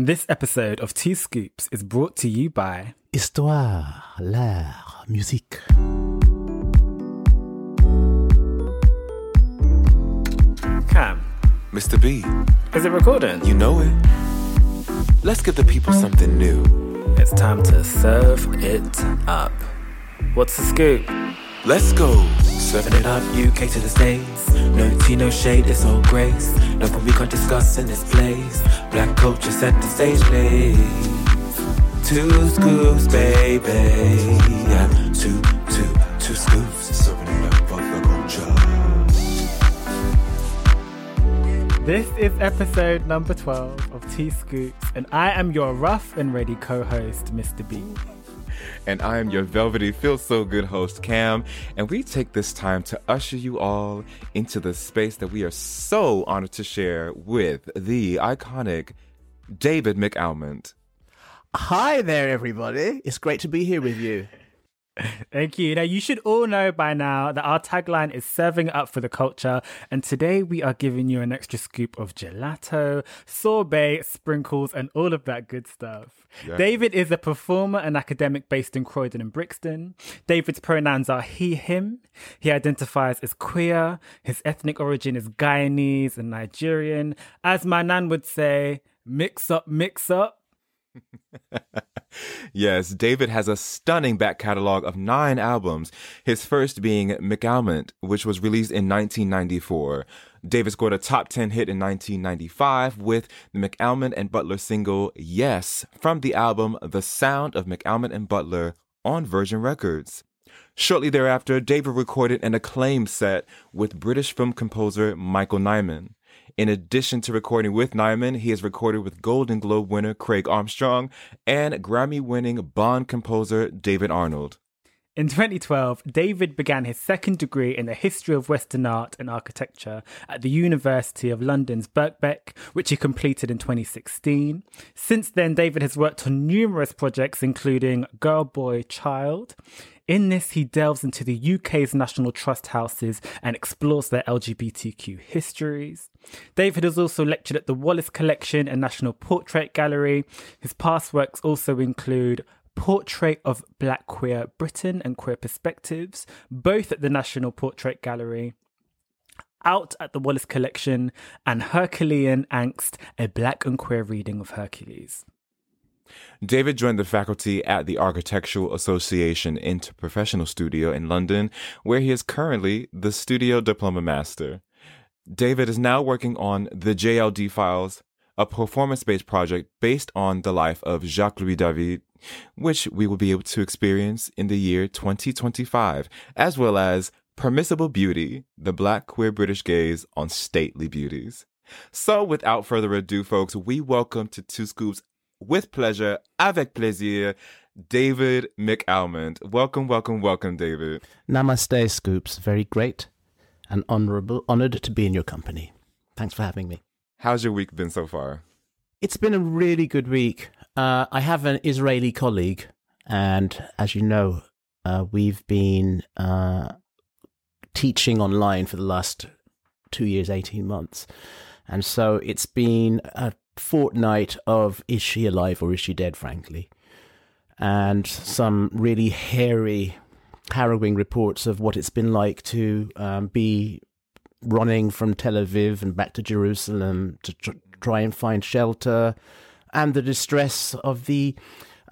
This episode of Two Scoops is brought to you by Histoire, l'art, musique. Cam. Mr. B, Is it recording? you know it. Let's give the people something new. It's time to serve it up. What's the scoop? Let's go. Serving it up, UK to the States. No tea, no shade, it's all grace. Nothing we can't discuss in this place. Black culture set the stage, please. Two scoops, baby. Yeah, two, two, two scoops. Serving it up for the culture. This is episode number 12 of Tea Scoops, and I am your rough and ready co host, Mr. B. And I am your velvety, feel so good host, Cam. And we take this time to usher you all into the space that we are so honored to share with the iconic David McAlmont. Hi there, everybody. It's great to be here with you. Thank you. Now, you should all know by now that our tagline is serving up for the culture. And today we are giving you an extra scoop of gelato, sorbet, sprinkles, and all of that good stuff. Yeah. David is a performer and academic based in Croydon and Brixton. David's pronouns are he, him. He identifies as queer. His ethnic origin is Guyanese and Nigerian. As my nan would say, mix up, mix up. Yes, David has a stunning back catalog of nine albums, his first being McAlmont, which was released in 1994. David scored a top 10 hit in 1995 with the McAlmont and Butler single Yes from the album The Sound of McAlmont and Butler on Virgin Records. Shortly thereafter, David recorded an acclaimed set with British film composer Michael Nyman. In addition to recording with Nyman, he has recorded with Golden Globe winner Craig Armstrong and Grammy winning Bond composer David Arnold. In 2012, David began his second degree in the history of Western art and architecture at the University of London's Birkbeck, which he completed in 2016. Since then, David has worked on numerous projects, including Girl, Boy, Child. In this, he delves into the UK's National Trust houses and explores their LGBTQ histories. David has also lectured at the Wallace Collection and National Portrait Gallery. His past works also include Portrait of Black Queer Britain and Queer Perspectives, both at the National Portrait Gallery, out at the Wallace Collection, and Herculean Angst, a black and queer reading of Hercules. David joined the faculty at the Architectural Association Interprofessional Studio in London, where he is currently the Studio Diploma Master. David is now working on the JLD Files, a performance based project based on the life of Jacques Louis David, which we will be able to experience in the year 2025, as well as Permissible Beauty, the Black Queer British Gaze on Stately Beauties. So, without further ado, folks, we welcome to Two Scoops with pleasure, avec plaisir, David McAlmont. Welcome, welcome, welcome, David. Namaste, Scoops. Very great and honorable, honored to be in your company. Thanks for having me. How's your week been so far? It's been a really good week. Uh, I have an Israeli colleague, and as you know, uh, we've been uh, teaching online for the last two years, 18 months. And so it's been a fortnight of is she alive or is she dead, frankly, and some really hairy, harrowing reports of what it's been like to um, be running from Tel Aviv and back to Jerusalem to tr- try and find shelter, and the distress of the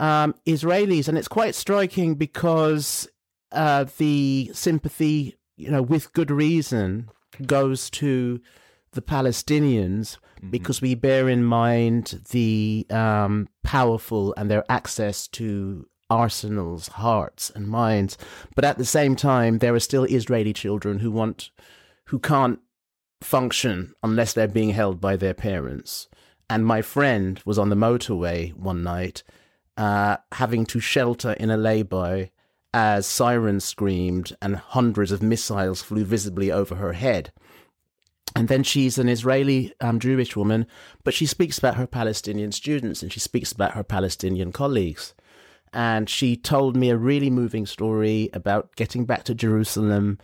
um, Israelis. And it's quite striking because uh, the sympathy, you know, with good reason, goes to the Palestinians because we bear in mind the um, powerful and their access to arsenals, hearts, and minds. But at the same time, there are still Israeli children who want, who can't function unless they're being held by their parents. And my friend was on the motorway one night, uh, having to shelter in a lay-by as sirens screamed and hundreds of missiles flew visibly over her head. And then she's an Israeli um, Jewish woman, but she speaks about her Palestinian students and she speaks about her Palestinian colleagues. And she told me a really moving story about getting back to Jerusalem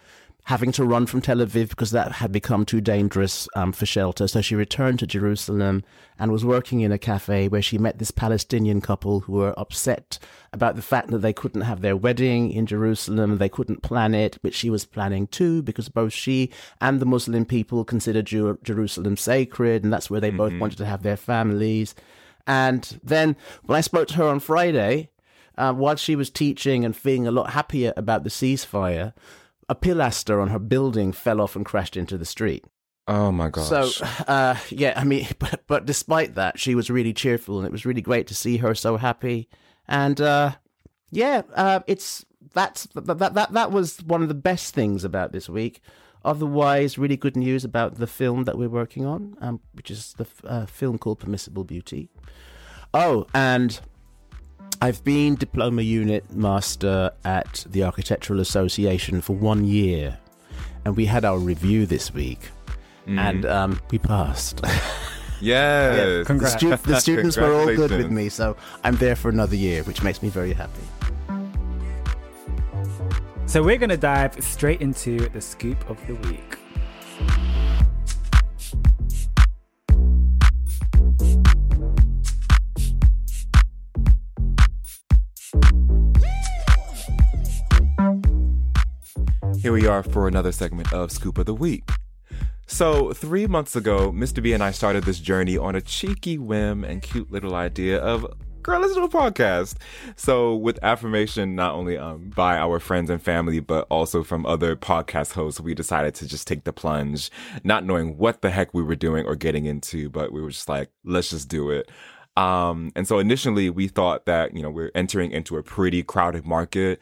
having to run from Tel Aviv because that had become too dangerous um, for shelter. So she returned to Jerusalem and was working in a cafe where she met this Palestinian couple who were upset about the fact that they couldn't have their wedding in Jerusalem. They couldn't plan it, but she was planning too because both she and the Muslim people considered Jer- Jerusalem sacred, and that's where they mm-hmm. both wanted to have their families. And then when I spoke to her on Friday, uh, while she was teaching and feeling a lot happier about the ceasefire, a pilaster on her building fell off and crashed into the street. Oh my gosh. So, uh, yeah, I mean, but, but despite that, she was really cheerful and it was really great to see her so happy. And, uh, yeah, uh, it's, that's, that, that, that, that was one of the best things about this week. Otherwise, really good news about the film that we're working on, um, which is the uh, film called Permissible Beauty. Oh, and I've been diploma unit master at the Architectural Association for one year, and we had our review this week, mm. and um, we passed. Yes. yeah, Congrats. The, stu- the students were all good with me, so I'm there for another year, which makes me very happy. So we're going to dive straight into the scoop of the week. Here we are for another segment of Scoop of the Week. So, three months ago, Mr. B and I started this journey on a cheeky whim and cute little idea of girl, let's do a podcast. So, with affirmation not only um, by our friends and family, but also from other podcast hosts, we decided to just take the plunge, not knowing what the heck we were doing or getting into, but we were just like, let's just do it. Um, and so initially we thought that, you know, we're entering into a pretty crowded market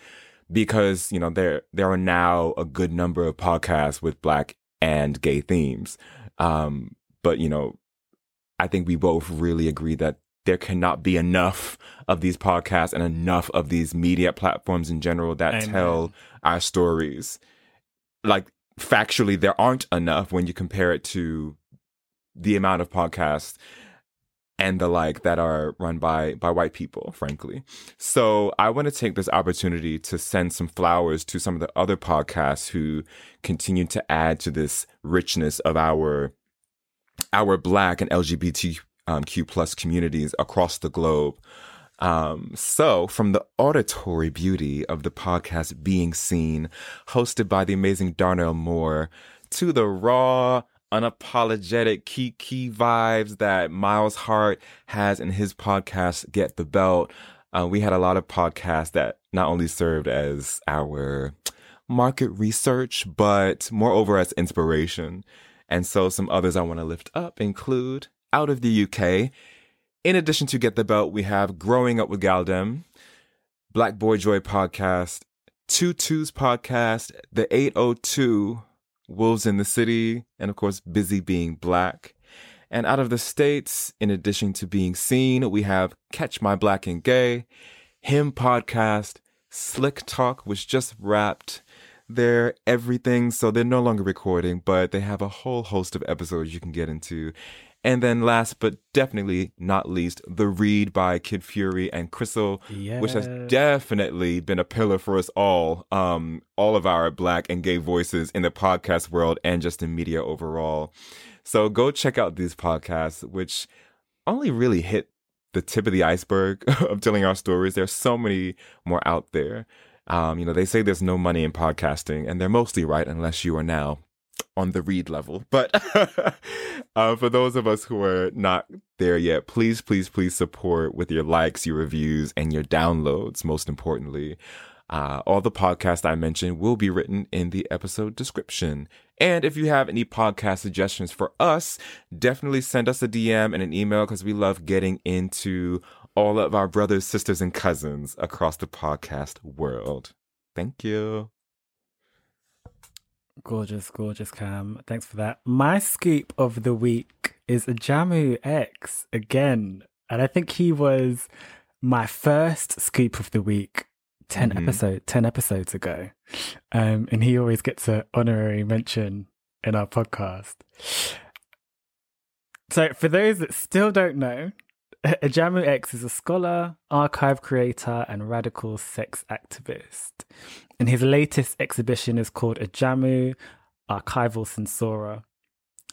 because you know there there are now a good number of podcasts with black and gay themes um but you know i think we both really agree that there cannot be enough of these podcasts and enough of these media platforms in general that Amen. tell our stories like factually there aren't enough when you compare it to the amount of podcasts and the like that are run by by white people frankly. So i want to take this opportunity to send some flowers to some of the other podcasts who continue to add to this richness of our our black and lgbtq um, plus communities across the globe. Um, so, from the auditory beauty of the podcast Being Seen, hosted by the amazing Darnell Moore, to the raw unapologetic key key vibes that Miles Hart has in his podcast Get the Belt. Uh, we had a lot of podcasts that not only served as our market research, but moreover as inspiration. And so some others I want to lift up include out of the UK. In addition to Get the Belt, we have Growing Up with Galdem, Black Boy Joy podcast, Tutu's podcast, The 802 Wolves in the City, and of course, Busy Being Black. And out of the States, in addition to being seen, we have Catch My Black and Gay, Him Podcast, Slick Talk, which just wrapped their everything. So they're no longer recording, but they have a whole host of episodes you can get into. And then last but definitely not least, The Read by Kid Fury and Crissle, yes. which has definitely been a pillar for us all, um, all of our black and gay voices in the podcast world and just in media overall. So go check out these podcasts, which only really hit the tip of the iceberg of telling our stories. There's so many more out there. Um, you know, they say there's no money in podcasting, and they're mostly right unless you are now on the read level. But uh, for those of us who are not there yet, please, please, please support with your likes, your reviews, and your downloads, most importantly. Uh, all the podcasts I mentioned will be written in the episode description. And if you have any podcast suggestions for us, definitely send us a DM and an email because we love getting into all of our brothers, sisters, and cousins across the podcast world. Thank you. Gorgeous, gorgeous, Cam. Thanks for that. My scoop of the week is Jamu X again. And I think he was my first scoop of the week 10 mm-hmm. episode 10 episodes ago. Um, and he always gets an honorary mention in our podcast. So for those that still don't know, Ajamu X is a scholar, archive creator, and radical sex activist. And his latest exhibition is called a Ajamu Archival Sensoria.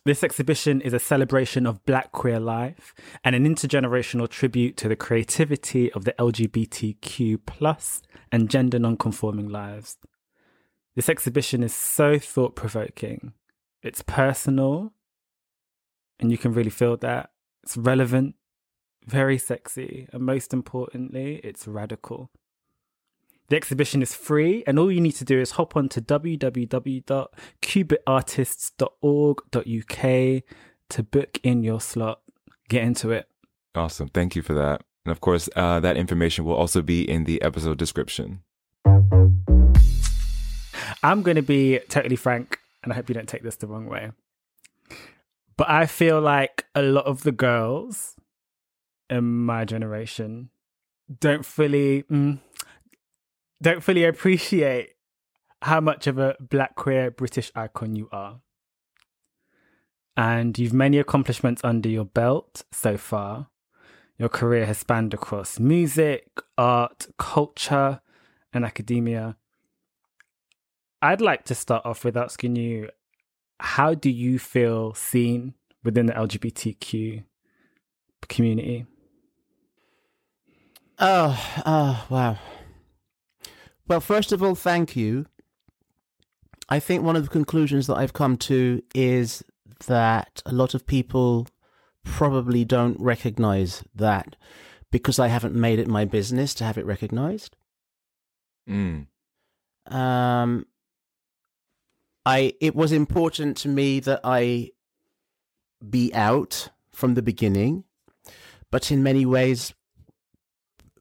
This exhibition is a celebration of Black queer life and an intergenerational tribute to the creativity of the LGBTQ plus and gender non-conforming lives. This exhibition is so thought-provoking. It's personal, and you can really feel that. It's relevant, very sexy, and most importantly, it's radical. The exhibition is free, and all you need to do is hop on to www.cubittartists.org.uk to book in your slot. Get into it. Awesome. Thank you for that. And of course, uh, that information will also be in the episode description. I'm going to be totally frank, and I hope you don't take this the wrong way. But I feel like a lot of the girls in my generation don't fully mm, don't fully appreciate how much of a black queer British icon you are. And you've many accomplishments under your belt so far. Your career has spanned across music, art, culture, and academia. I'd like to start off with asking you how do you feel seen within the LGBTQ community? Oh, oh, wow. Well, first of all, thank you. I think one of the conclusions that I've come to is that a lot of people probably don't recognize that because I haven't made it my business to have it recognized. Mm. Um, I it was important to me that I be out from the beginning, but in many ways,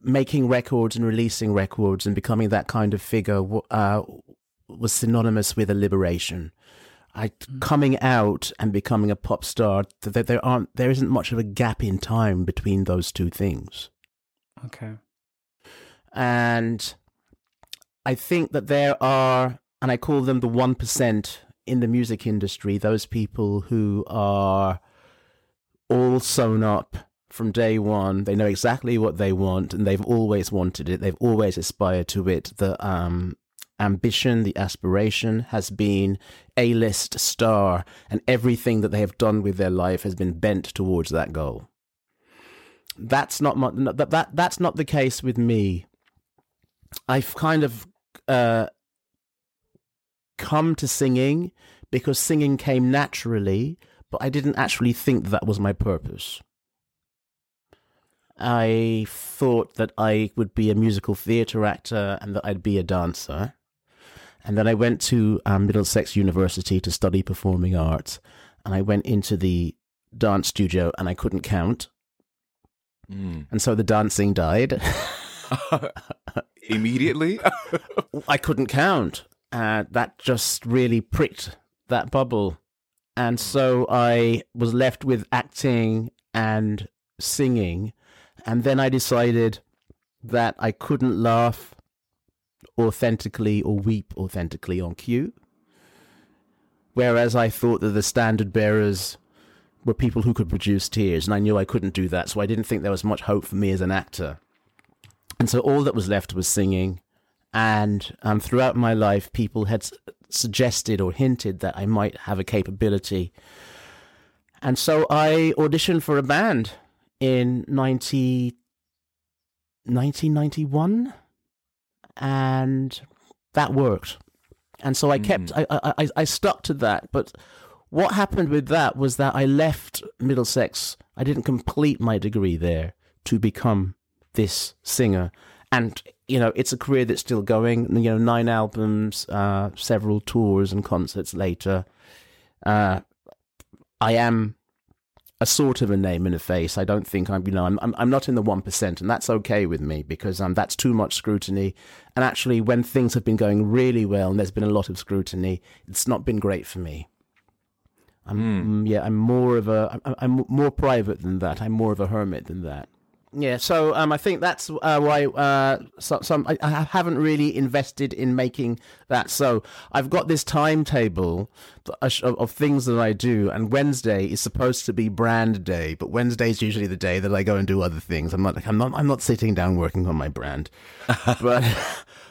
making records and releasing records and becoming that kind of figure uh, was synonymous with a liberation. I mm. coming out and becoming a pop star. There, there aren't there isn't much of a gap in time between those two things. Okay. And I think that there are, and I call them the one percent in the music industry. Those people who are all sewn up from day one. They know exactly what they want, and they've always wanted it. They've always aspired to it. The um, ambition, the aspiration has been a list star, and everything that they have done with their life has been bent towards that goal. That's not my, that, that that's not the case with me. I've kind of uh, come to singing because singing came naturally, but I didn't actually think that, that was my purpose. I thought that I would be a musical theatre actor and that I'd be a dancer. And then I went to um, Middlesex University to study performing arts. And I went into the dance studio and I couldn't count. Mm. And so the dancing died. Immediately? I couldn't count. Uh, that just really pricked that bubble. And so I was left with acting and singing and then I decided that I couldn't laugh authentically or weep authentically on cue. Whereas I thought that the standard bearers were people who could produce tears, and I knew I couldn't do that, so I didn't think there was much hope for me as an actor. And so all that was left was singing. And um, throughout my life, people had suggested or hinted that I might have a capability. And so I auditioned for a band in 90, 1991 and that worked. And so i kept mm. I, I i stuck to that. But what happened with that was that i left middlesex. I didn't complete my degree there to become this singer. And you know it's a career that's still going. You know nine albums uh several tours and concerts later. Uh i am a sort of a name and a face. I don't think I'm, you know, I'm, I'm, I'm not in the 1%, and that's okay with me because um, that's too much scrutiny. And actually, when things have been going really well and there's been a lot of scrutiny, it's not been great for me. I'm, mm. yeah, I'm more of a, I'm, I'm more private than that. I'm more of a hermit than that. Yeah, so um, I think that's uh, why uh, so, some I, I haven't really invested in making that. So I've got this timetable of, of things that I do, and Wednesday is supposed to be brand day, but Wednesday is usually the day that I go and do other things. I'm not I'm not I'm not sitting down working on my brand, but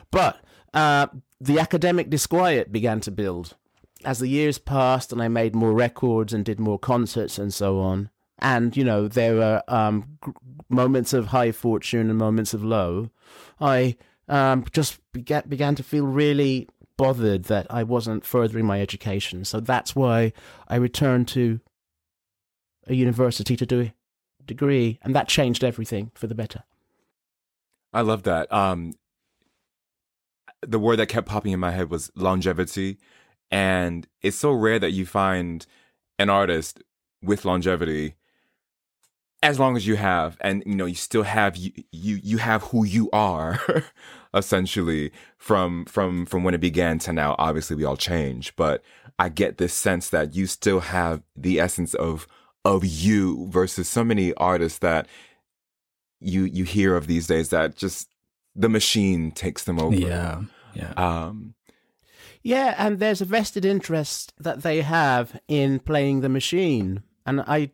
but uh, the academic disquiet began to build as the years passed, and I made more records and did more concerts and so on and you know there were um, moments of high fortune and moments of low, I um, just began began to feel really bothered that I wasn't furthering my education. So that's why I returned to a university to do a degree, and that changed everything for the better. I love that. Um, the word that kept popping in my head was longevity, and it's so rare that you find an artist with longevity as long as you have and you know you still have you you, you have who you are essentially from from from when it began to now obviously we all change but i get this sense that you still have the essence of of you versus so many artists that you you hear of these days that just the machine takes them over Yeah. Yeah. um Yeah, and there's a vested interest that they have in playing the machine, and I.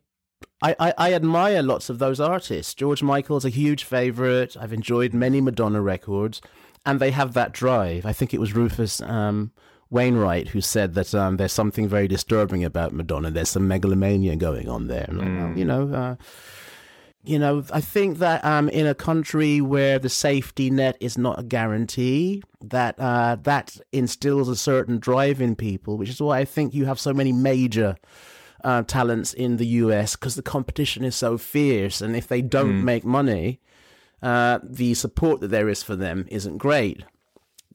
I, I, I admire lots of those artists. George Michael's a huge favorite. I've enjoyed many Madonna records, and they have that drive. I think it was Rufus um, Wainwright who said that um, there's something very disturbing about Madonna. There's some megalomania going on there. Uh, You know, uh, you know, I think that um, in a country where the safety net is not a guarantee, that uh, that instills a certain drive in people, which is why I think you have so many major uh, talents in the US because the competition is so fierce, and if they don't make money, uh, the support that there is for them isn't great.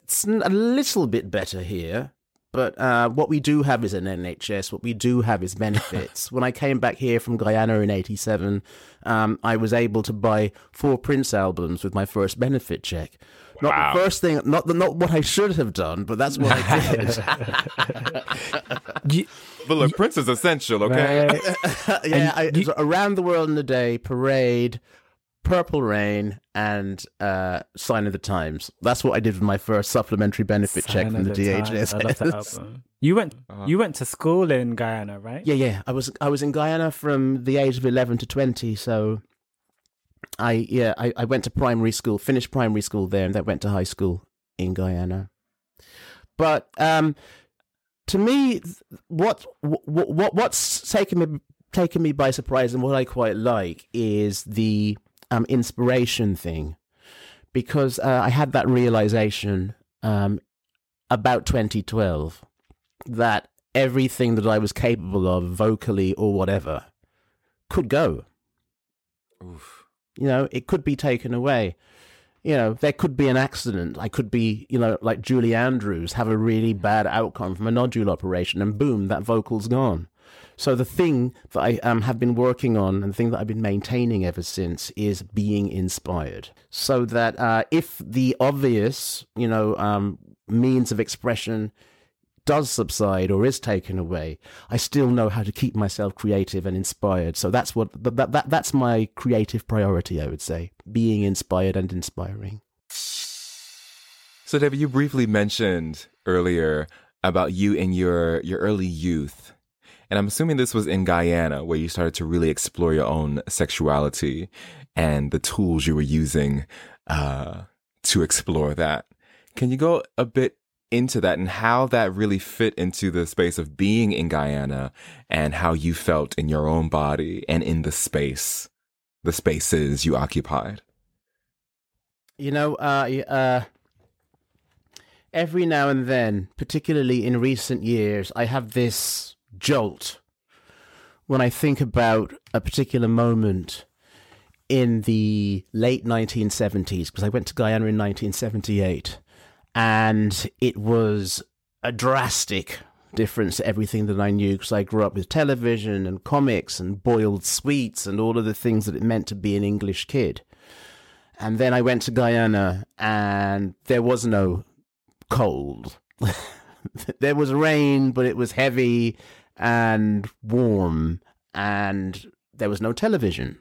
It's a little bit better here, but uh, what we do have is an NHS. What we do have is benefits. when I came back here from Guyana in '87, um, I was able to buy four Prince albums with my first benefit check. Not Wow. the first thing, not the, not what I should have done, but that's what I did. You- but look prince is essential okay right. yeah, I, you- so around the world in a day, parade, Purple Rain, and uh, Sign of the Times. That's what I did with my first supplementary benefit check from the, of Times. DHS. I love that album. You went you went to school in Guyana, right? Yeah, yeah. I was I was in Guyana from the age of eleven to twenty, so I yeah I, I went to primary school, finished primary school there, and then went to high school in Guyana. But um, to me, what what what what's taken me taken me by surprise and what I quite like is the um inspiration thing, because uh, I had that realization um about 2012 that everything that I was capable of, vocally or whatever, could go. Oof. You know, it could be taken away. You know, there could be an accident. I could be, you know, like Julie Andrews, have a really bad outcome from a nodule operation, and boom, that vocal's gone. So the thing that I um, have been working on, and the thing that I've been maintaining ever since, is being inspired. So that uh, if the obvious, you know, um, means of expression does subside or is taken away, I still know how to keep myself creative and inspired. So that's what that, that that's my creative priority, I would say, being inspired and inspiring. So, David, you briefly mentioned earlier about you in your your early youth, and I'm assuming this was in Guyana where you started to really explore your own sexuality and the tools you were using uh, to explore that. Can you go a bit into that and how that really fit into the space of being in Guyana and how you felt in your own body and in the space, the spaces you occupied? You know, uh, uh, every now and then, particularly in recent years, I have this jolt when I think about a particular moment in the late 1970s, because I went to Guyana in 1978, and it was a drastic difference to everything that I knew because I grew up with television and comics and boiled sweets and all of the things that it meant to be an English kid. And then I went to Guyana and there was no cold. there was rain, but it was heavy and warm, and there was no television.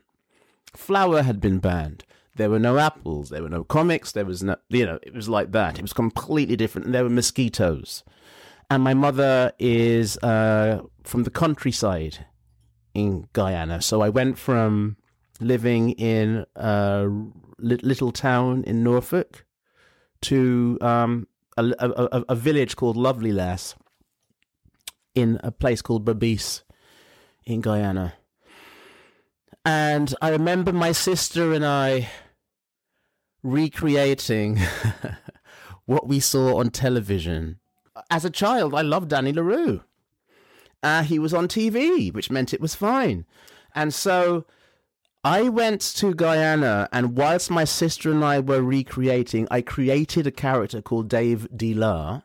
flour had been banned. There were no apples. There were no comics. There was no, you know, it was like that. It was completely different. And there were mosquitoes. And my mother is uh, from the countryside in Guyana. So I went from living in a little town in Norfolk to um, a, a, a, village called Lovely Lass in a place called Berbice in Guyana. And I remember my sister and I recreating what we saw on television. As a child, I loved Danny La Rue. Uh, he was on TV, which meant it was fine. And so I went to Guyana, and whilst my sister and I were recreating, I created a character called Dave Delar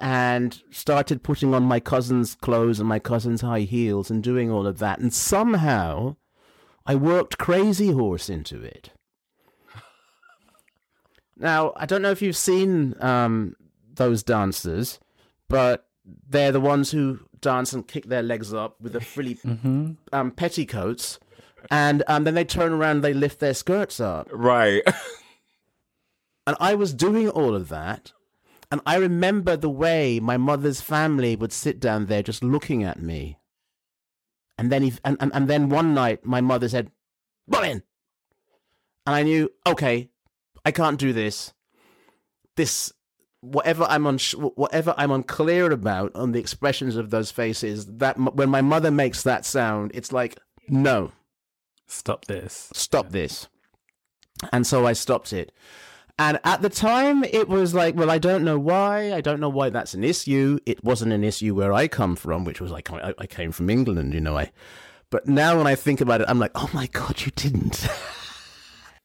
and started putting on my cousin's clothes and my cousin's high heels and doing all of that. And somehow I worked Crazy Horse into it. Now, I don't know if you've seen um, those dancers, but they're the ones who dance and kick their legs up with the frilly mm-hmm. um, petticoats, and um, then they turn around, and they lift their skirts up. Right. and I was doing all of that, and I remember the way my mother's family would sit down there just looking at me. And then, he, and, and, and then one night, my mother said, Robin! And I knew, okay, I can't do this. This whatever I'm on whatever I'm unclear about on the expressions of those faces that when my mother makes that sound it's like no. Stop this. Stop yeah. this. And so I stopped it. And at the time it was like well I don't know why. I don't know why that's an issue. It wasn't an issue where I come from which was like I, I came from England you know I but now when I think about it I'm like oh my god you didn't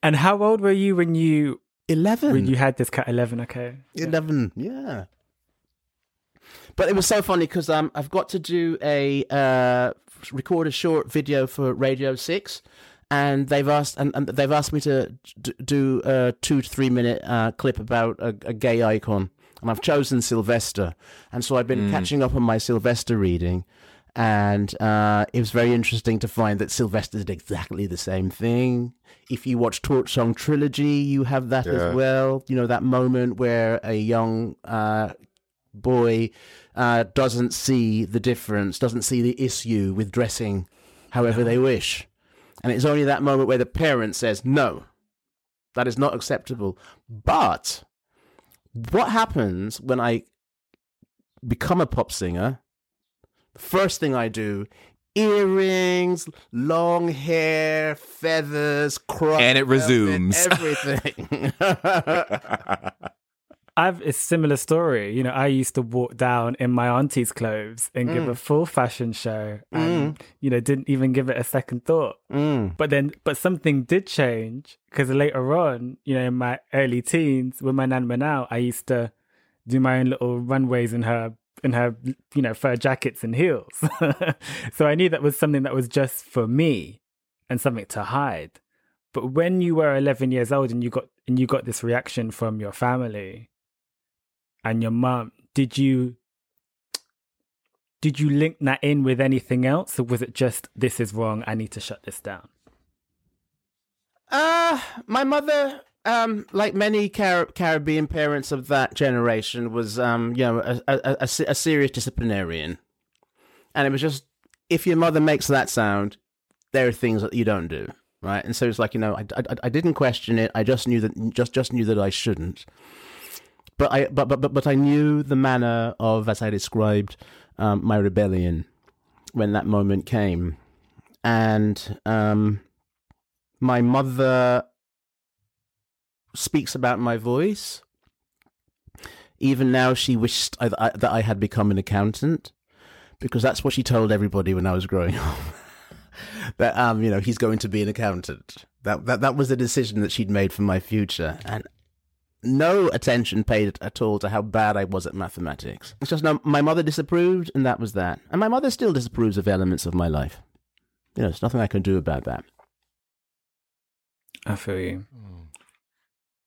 And how old were you when you 11 when you had this cat 11 okay. 11 yeah, yeah. but it was so funny because um i've got to do a uh record a short video for radio 6 and they've asked and, and they've asked me to do a two to three minute uh, clip about a, a, gay icon. And i've chosen sylvester. And so i've been mm. catching up on my sylvester reading and uh, it was very interesting to find that Sylvester did exactly the same thing. If you watch Torch Song Trilogy, you have that yeah. as well. You know that moment where a young uh, boy uh, doesn't see the difference, doesn't see the issue with dressing however they wish, and it's only that moment where the parent says, "No, that is not acceptable." But what happens when I become a pop singer? First thing I do earrings, long hair, feathers, crop, and it resumes everything. I've a similar story. You know, I used to walk down in my auntie's clothes and mm. give a full fashion show, and mm. you know, didn't even give it a second thought. Mm. But then, but something did change because later on, you know, in my early teens, when my nan went out, I used to do my own little runways in her in her, you know, fur jackets and heels. so I knew that was something that was just for me and something to hide. But when you were 11 years old and you got and you got this reaction from your family and your mum, did you did you link that in with anything else or was it just this is wrong, I need to shut this down? Uh my mother um, like many Car- Caribbean parents of that generation, was um, you know a, a, a, a, serious disciplinarian, and it was just if your mother makes that sound, there are things that you don't do, right? And so it's like you know I, I, I didn't question it. I just knew that just just knew that I shouldn't. But I but but but, but I knew the manner of as I described um, my rebellion when that moment came, and um, my mother speaks about my voice. Even now, she wished I, I, that I had become an accountant because that's what she told everybody when I was growing up. that um, you know, he's going to be an accountant. That that that was the decision that she'd made for my future, and no attention paid at all to how bad I was at mathematics. It's just no, my mother disapproved, and that was that. And my mother still disapproves of elements of my life. You know, there's nothing I can do about that. I feel you. Mm.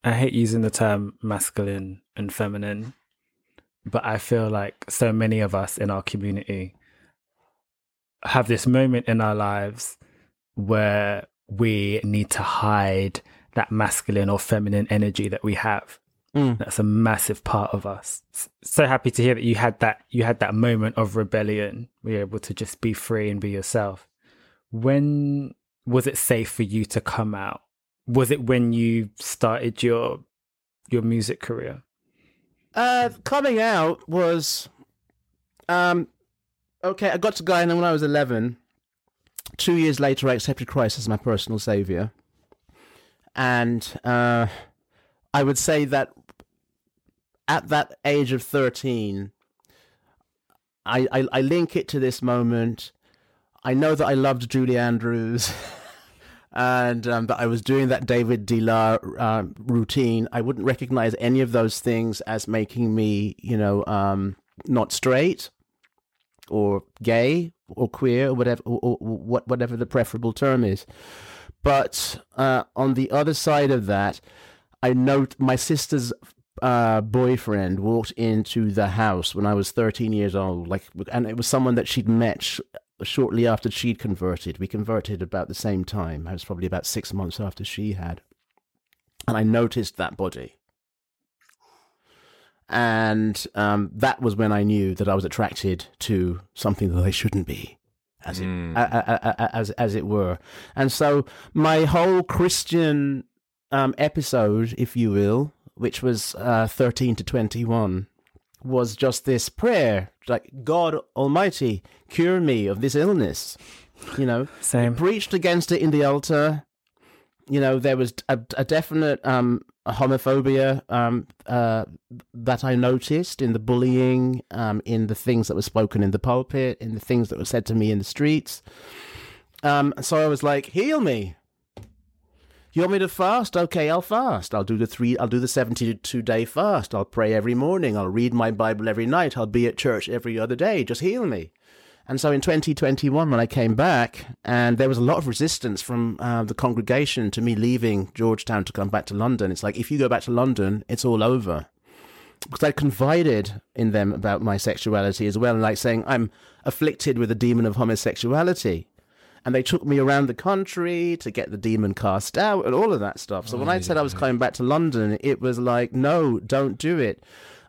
I hate using the term masculine and feminine, but I feel like so many of us in our community have this moment in our lives where we need to hide that masculine or feminine energy that we have. Mm. That's a massive part of us. So happy to hear that you had that you had that moment of rebellion. You're able to just be free and be yourself. When was it safe for you to come out? Was it when you started your your music career? Uh, coming out was, um, okay. I got to Guyana when I was eleven. Two years later, I accepted Christ as my personal savior, and uh, I would say that at that age of thirteen, I, I I link it to this moment. I know that I loved Julie Andrews. and um, that I was doing that David Dilar uh, routine. I wouldn't recognize any of those things as making me, you know, um, not straight or gay or queer or whatever, or, or, what whatever the preferable term is. But uh, on the other side of that, I note my sister's uh, boyfriend walked into the house when I was 13 years old, like, and it was someone that she'd met shortly after she'd converted. We converted about the same time. I was probably about six months after she had. And I noticed that body. And um, that was when I knew that I was attracted to something that I shouldn't be, as it, Mm. a- a- a- as, as it were. And so my whole Christian um, episode, if you will, which was uh, 13 to 21, was just this prayer like, God Almighty, cure me of this illness. You know, Same. preached against it in the altar. You know, there was a, a definite um, homophobia um, uh, that I noticed in the bullying, um, in the things that were spoken in the pulpit, in the things that were said to me in the streets. Um, so I was like, heal me. You want me to fast? Okay, I'll fast. I'll do the three. I'll do the seventy-two day fast. I'll pray every morning. I'll read my Bible every night. I'll be at church every other day. Just heal me. And so in 2021, when I came back, and there was a lot of resistance from uh, the congregation to me leaving Georgetown to come back to London. It's like, if you go back to London, it's all over. Because I confided in them about my sexuality as well, and like saying, I'm afflicted with a demon of homosexuality. And they took me around the country to get the demon cast out and all of that stuff. So oh, when I said I was coming back to London, it was like, no, don't do it.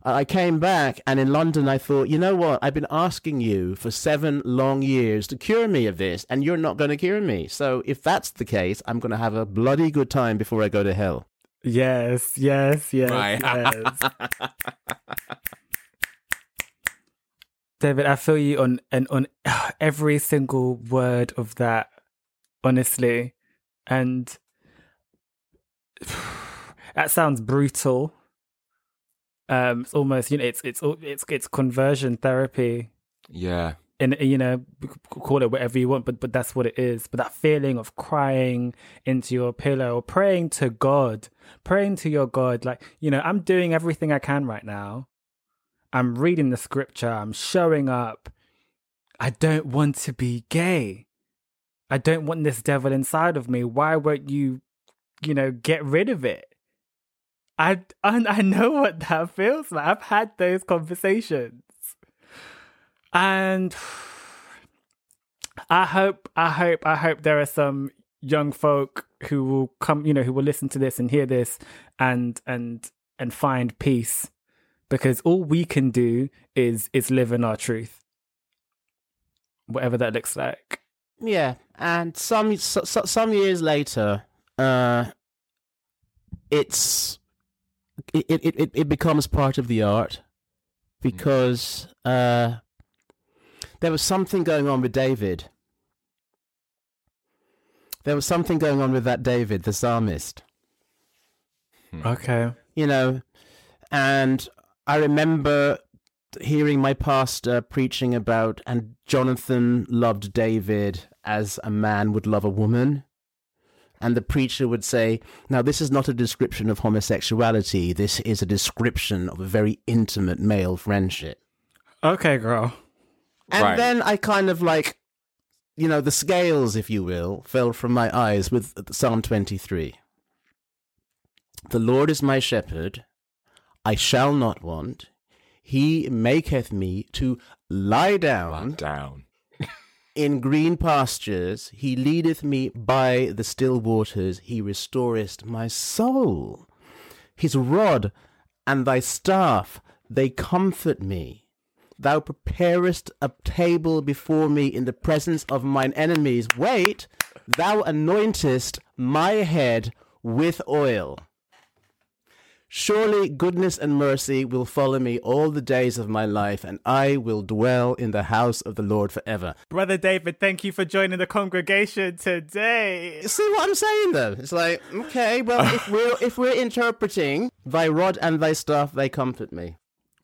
I came back, and in London, I thought, you know what? I've been asking you for seven long years to cure me of this, and you're not going to cure me. So if that's the case, I'm going to have a bloody good time before I go to hell. Yes, yes, yes, Right. yes. David, I feel you on and on every single word of that, honestly, and that sounds brutal. Um, it's almost you know, it's it's it's it's conversion therapy, Yeah. and you know, call it whatever you want, but but that's what it is. But that feeling of crying into your pillow or praying to God, praying to your God, like you know, I'm doing everything I can right now. I'm reading the scripture. I'm showing up. I don't want to be gay. I don't want this devil inside of me. Why won't you, you know, get rid of it? I I, know what that feels like. I've had those conversations, and I hope I hope I hope there are some young folk who will come, you know, who will listen to this and hear this and and and find peace because all we can do is is live in our truth whatever that looks like Yeah, and some so, so, some years later, uh, it's it, it it it becomes part of the art because uh, there was something going on with David. There was something going on with that David, the psalmist. okay you know, and I remember hearing my pastor preaching about, and Jonathan loved David as a man would love a woman. And the preacher would say, Now, this is not a description of homosexuality. This is a description of a very intimate male friendship. okay girl And Right. then I kind of like, you know, the scales, if you will, fell from my eyes with Psalm 23. The Lord is my shepherd, I shall not want. He maketh me to lie down Lock down. in green pastures. He leadeth me by the still waters. He restoreth my soul. His rod and thy staff, they comfort me. Thou preparest a table before me in the presence of mine enemies. Wait, thou anointest my head with oil. Surely goodness and mercy will follow me all the days of my life, and I will dwell in the house of the Lord forever. Brother David, thank you for joining the congregation today. See what I'm saying though? It's like, okay, well if we're if we're interpreting thy rod and thy staff they comfort me.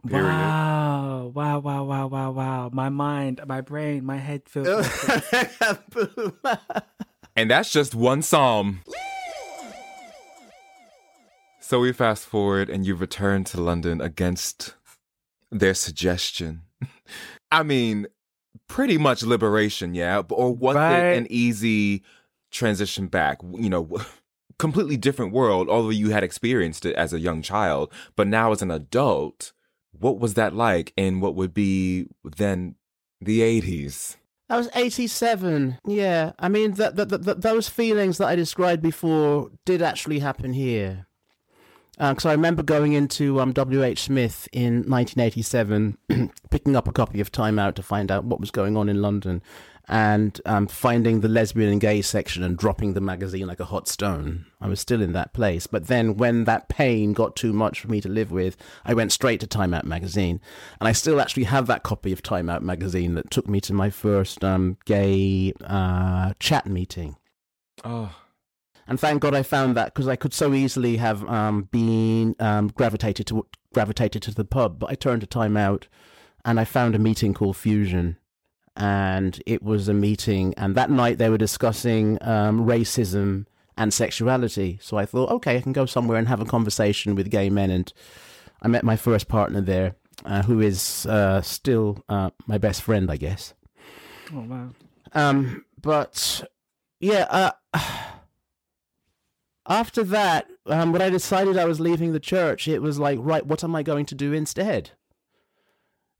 Period. Wow, wow, wow, wow, wow, wow. My mind, my brain, my head feels. And that's just one psalm. So we fast forward, and you return to London against their suggestion. I mean, pretty much liberation, yeah? Or was Right. it an easy transition back? You know, completely different world, although you had experienced it as a young child, but now as an adult, what was that like in what would be then the 80s? That was 87. Yeah. I mean, th- th- th- th- those feelings that I described before did actually happen here. Because I remember going into um, W.H. Smith in 1987, picking up a copy of Time Out to find out what was going on in London, and um, finding the lesbian and gay section and dropping the magazine like a hot stone. I was still in that place. But then when that pain got too much for me to live with, I went straight to Time Out magazine. And I still actually have that copy of Time Out magazine that took me to my first um, gay uh, chat meeting. Oh, And thank God I found that because I could so easily have um, been um, gravitated to gravitated to the pub. But I turned a Time Out, and I found a meeting called Fusion, and it was a meeting. And that night they were discussing um, racism and sexuality. So I thought, okay, I can go somewhere and have a conversation with gay men. And I met my first partner there, uh, who is uh, still uh, my best friend, I guess. oh, wow. Um, but yeah, uh, after that, um, when I decided I was leaving the church, it was like, right, what am I going to do instead?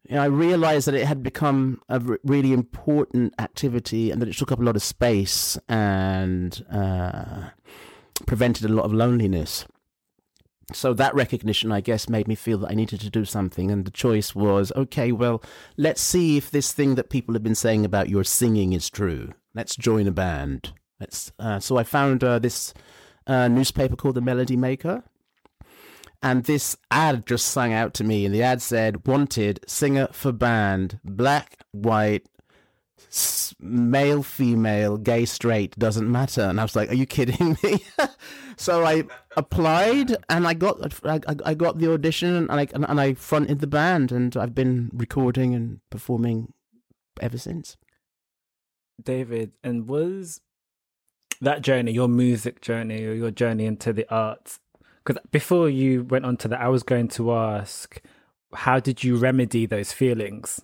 You know, I realized that it had become a really important activity and that it took up a lot of space and uh, prevented a lot of loneliness. So that recognition, I guess, made me feel that I needed to do something. And the choice was, okay, well, let's see if this thing that people have been saying about your singing is true. Let's join a band. Let's. Uh, so I found uh, this uh, newspaper called the Melody Maker, and this ad just sang out to me. And the ad said, "Wanted singer for band, black, white." Male, female, gay, straight doesn't matter, and I was like, "Are you kidding me?" so I applied, and I got I- I got the audition, and I and I fronted the band, and I've been recording and performing ever since. David, and was that journey, your music journey or your journey into the arts? Because before you went on to that, I was going to ask, how did you remedy those feelings?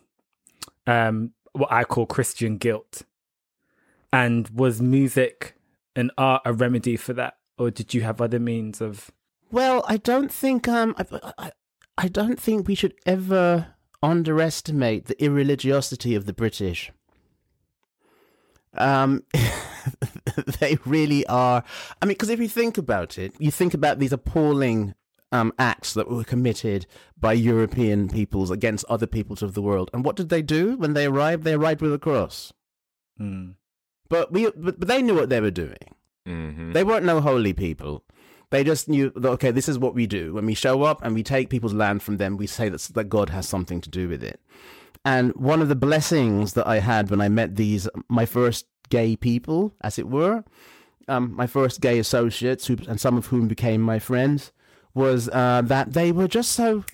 Um, what I call Christian guilt. And was music and art a remedy for that? Or did you have other means of Well, I don't think um I, I, I don't think we should ever underestimate the irreligiosity of the British. Um, they really are. I mean, because if you think about it, you think about these appalling um, acts that were committed by European peoples against other peoples of the world, and what did they do when they arrived? They arrived with a cross. Hmm. But we, but, but they knew what they were doing. hmm They weren't no holy people. They just knew that, okay, this is what we do. When we show up and we take people's land from them, we say that, that God has something to do with it. And one of the blessings that I had when I met these, my first gay people, as it were, um, my first gay associates, who, and some of whom became my friends, was uh, that they were just so,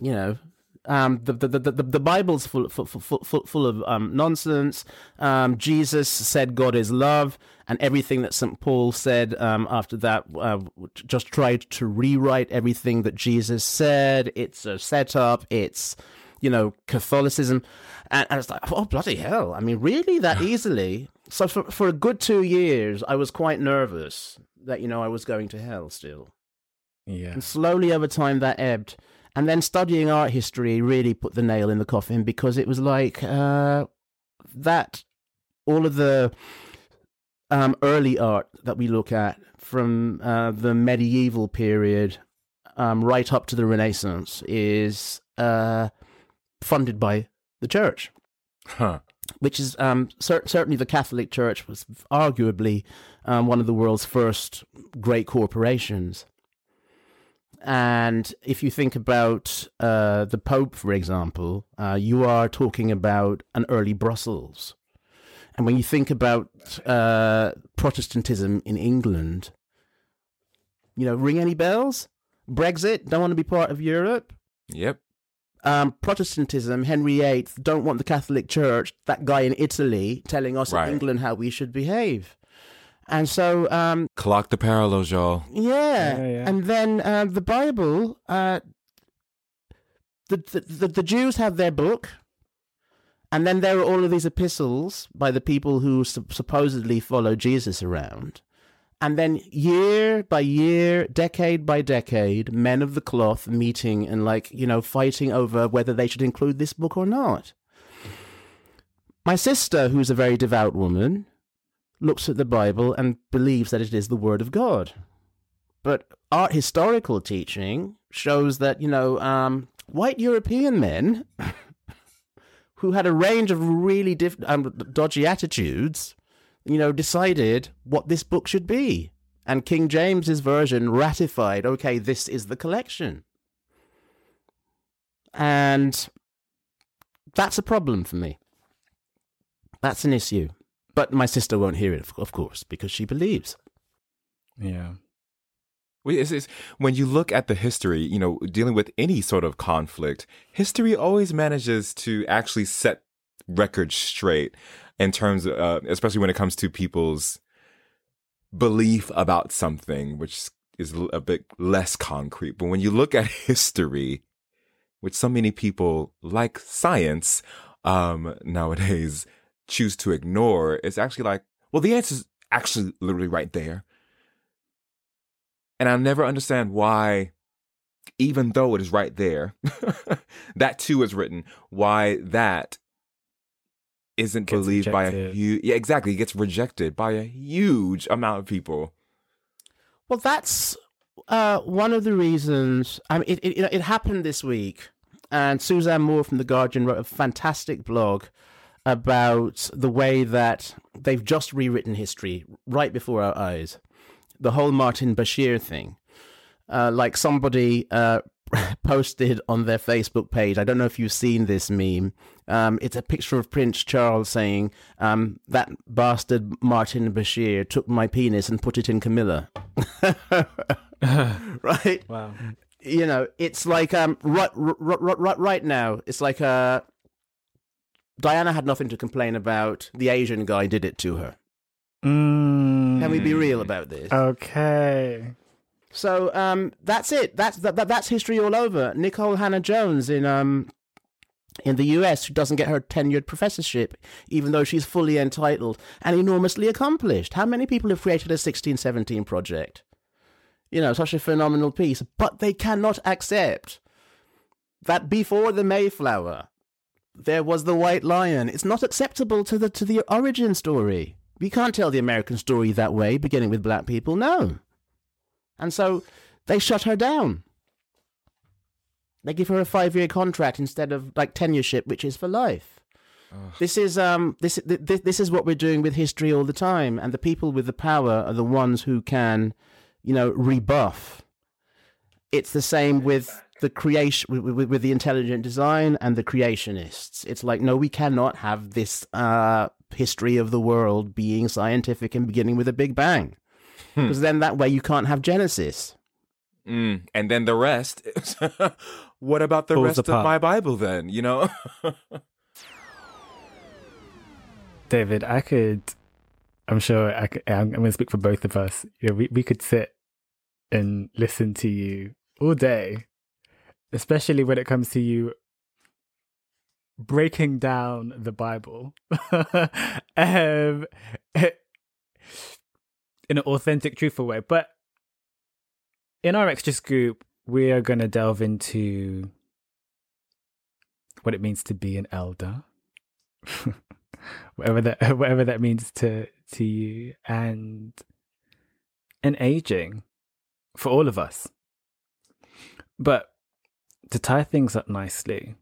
you know, um, the, the, the, the, Bible's full, full, full, full, full of um, nonsense. Um, Jesus said God is love, and everything that St. Paul said um, after that uh, just tried to rewrite everything that Jesus said. It's a setup, it's, you know, Catholicism. And, and it's like, oh, bloody hell. I mean, really? That easily? So for, for a good two years, I was quite nervous that, you know, I was going to hell still. Yeah. And slowly over time that ebbed. And then studying art history really put the nail in the coffin because it was like, uh, that all of the um, early art that we look at from uh, the medieval period um, right up to the Renaissance is uh, funded by the church. Huh. Which is um, cer- certainly the Catholic Church was arguably um, one of the world's first great corporations. And if you think about uh, the Pope, for example, uh, you are talking about an early Brussels. And when you think about uh, Protestantism in England, you know, ring any bells? Brexit, don't want to be part of Europe. Yep. Um, Protestantism, Henry VIII, don't want the Catholic Church, that guy in Italy telling us Right. in England how we should behave. And so, um, Clock the parallels, y'all. yeah. Yeah, yeah. And then uh, the Bible, uh, the, the, the, the Jews have their book. And then there are all of these epistles by the people who sup- supposedly follow Jesus around. And then year by year, decade by decade, men of the cloth meeting and, like, you know, fighting over whether they should include this book or not. My sister, who's a very devout woman, looks at the Bible and believes that it is the Word of God. But art historical teaching shows that, you know, um, white European men who had a range of really diff- um, dodgy attitudes, you know, decided what this book should be. And King James's version ratified, okay, this is the collection. And that's a problem for me. That's an issue. But my sister won't hear it, of- course, because she believes. Yeah. It's, it's, when you look at the history, you know, dealing with any sort of conflict, history always manages to actually set records straight in terms of, uh, especially when it comes to people's belief about something, which is a bit less concrete. But when you look at history, which so many people like science um, nowadays choose to ignore, it's actually like, well, the answer is actually literally right there. And I'll never understand why, even though it is right there, that too is written, why that isn't Gets believed by a huge, yeah, exactly, it gets rejected by a huge amount of people. Well, that's uh, one of the reasons. I mean, it, it, you know, it happened this week, and Suzanne Moore from The Guardian wrote a fantastic blog about the way that they've just rewritten history right before our eyes. The whole Martin Bashir thing. Uh, like somebody uh, posted on their Facebook page. I don't know if you've seen this meme. Um, it's a picture of Prince Charles saying, um, "That bastard Martin Bashir took my penis and put it in Camilla." right? Wow. You know, it's like um, right, right, right, right now. It's like uh, Diana had nothing to complain about. The Asian guy did it to her. Mm, Can we be real about this? Okay. So um, that's it. That's that, that, that's history all over. Nikole Hannah Jones in um in the U.S. who doesn't get her tenured professorship, even though she's fully entitled and enormously accomplished. How many people have created a 1617 project? You know, such a phenomenal piece, but they cannot accept that before the Mayflower there was the White Lion. It's not acceptable to the to the origin story. We can't tell the American story that way, beginning with black people. No. And so they shut her down. They give her a five year contract instead of like tenureship, which is for life. This is um this, this this is what we're doing with history all the time, and the people with the power are the ones who can, you know, rebuff. It's the same with the creation with, with, with the intelligent design and the creationists. It's like no, we cannot have this uh history of the world being scientific and beginning with a big bang because then that way you can't have Genesis. Mm, and then the rest. is- what about the Falls rest apart. of my Bible then? You know? David, I could. I'm sure I could, I'm, I'm going to speak for both of us. You know, we we could sit and listen to you all day, especially when it comes to you breaking down the Bible um, in an authentic, truthful way. But in our extra group, we are going to delve into what it means to be an elder. whatever that whatever that means to to you, and and aging for all of us. But to tie things up nicely,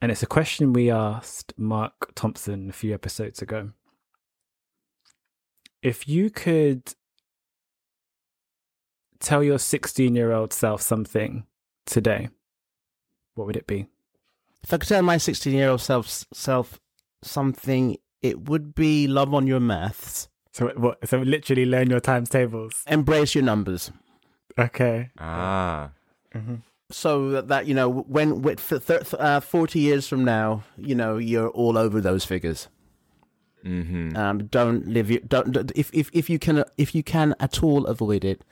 and it's a question we asked Mark Thompson a few episodes ago. If you could tell your 16 year old self something today, what would it be? If I could tell my 16 year old self self something, it would be love on your maths. So what? So literally learn your times tables. Embrace your numbers. Okay. Ah. Mm-hmm. So that, that you know, when with th- th- uh, 40 years from now, you know, you're all over those figures. Mm-hmm. Um, don't live your don't if if if you can if you can at all avoid it,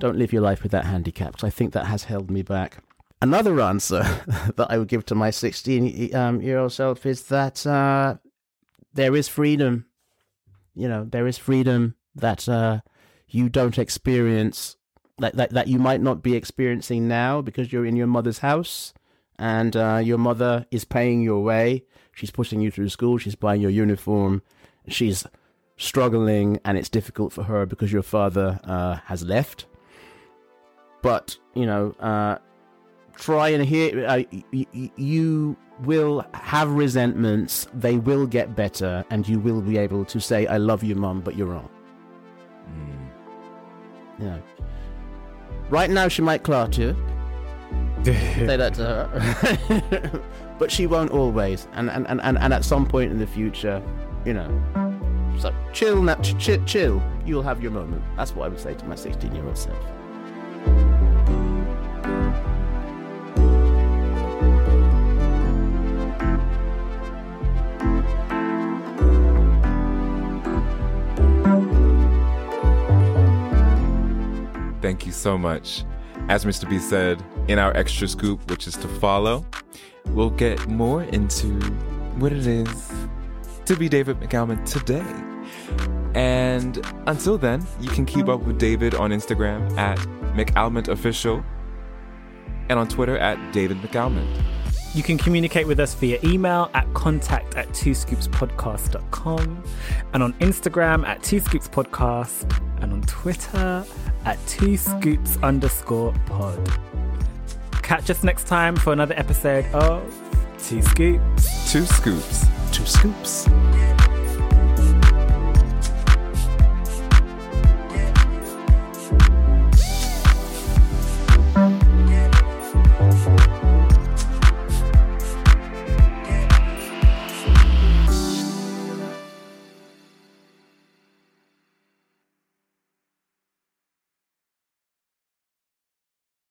don't live your life with that handicap. 'cause I think that has held me back. Another answer that I would give to my 16 um, year old self is that uh, there is freedom. You know, there is freedom that uh, you don't experience that, that that you might not be experiencing now because you're in your mother's house and uh, your mother is paying your way. She's pushing you through school. She's buying your uniform. She's struggling, and it's difficult for her because your father uh, has left. But you know, uh, try and hear. Uh, y- y- you will have resentments. They will get better, and you will be able to say, "I love you, mum," but you're wrong. Mm. You know. Right now, she might clutch you. say that to her. but she won't always. And, and, and, and, and at some point in the future, you know. So chill, now, ch- ch- chill. You'll have your moment. That's what I would say to my 16 year old self. Thank you so much. As Mr. B said, in our extra scoop, which is to follow, we'll get more into what it is to be David McAlmont today. And until then, you can keep up with David on Instagram at McAlmont Official and on Twitter at David McAlmont. You can communicate with us via email at contact at two scoopspodcast.com and on Instagram at twoscoopspodcast and on Twitter at twoscoops underscore pod. Catch us next time for another episode of Two Scoops. Two scoops. Two scoops.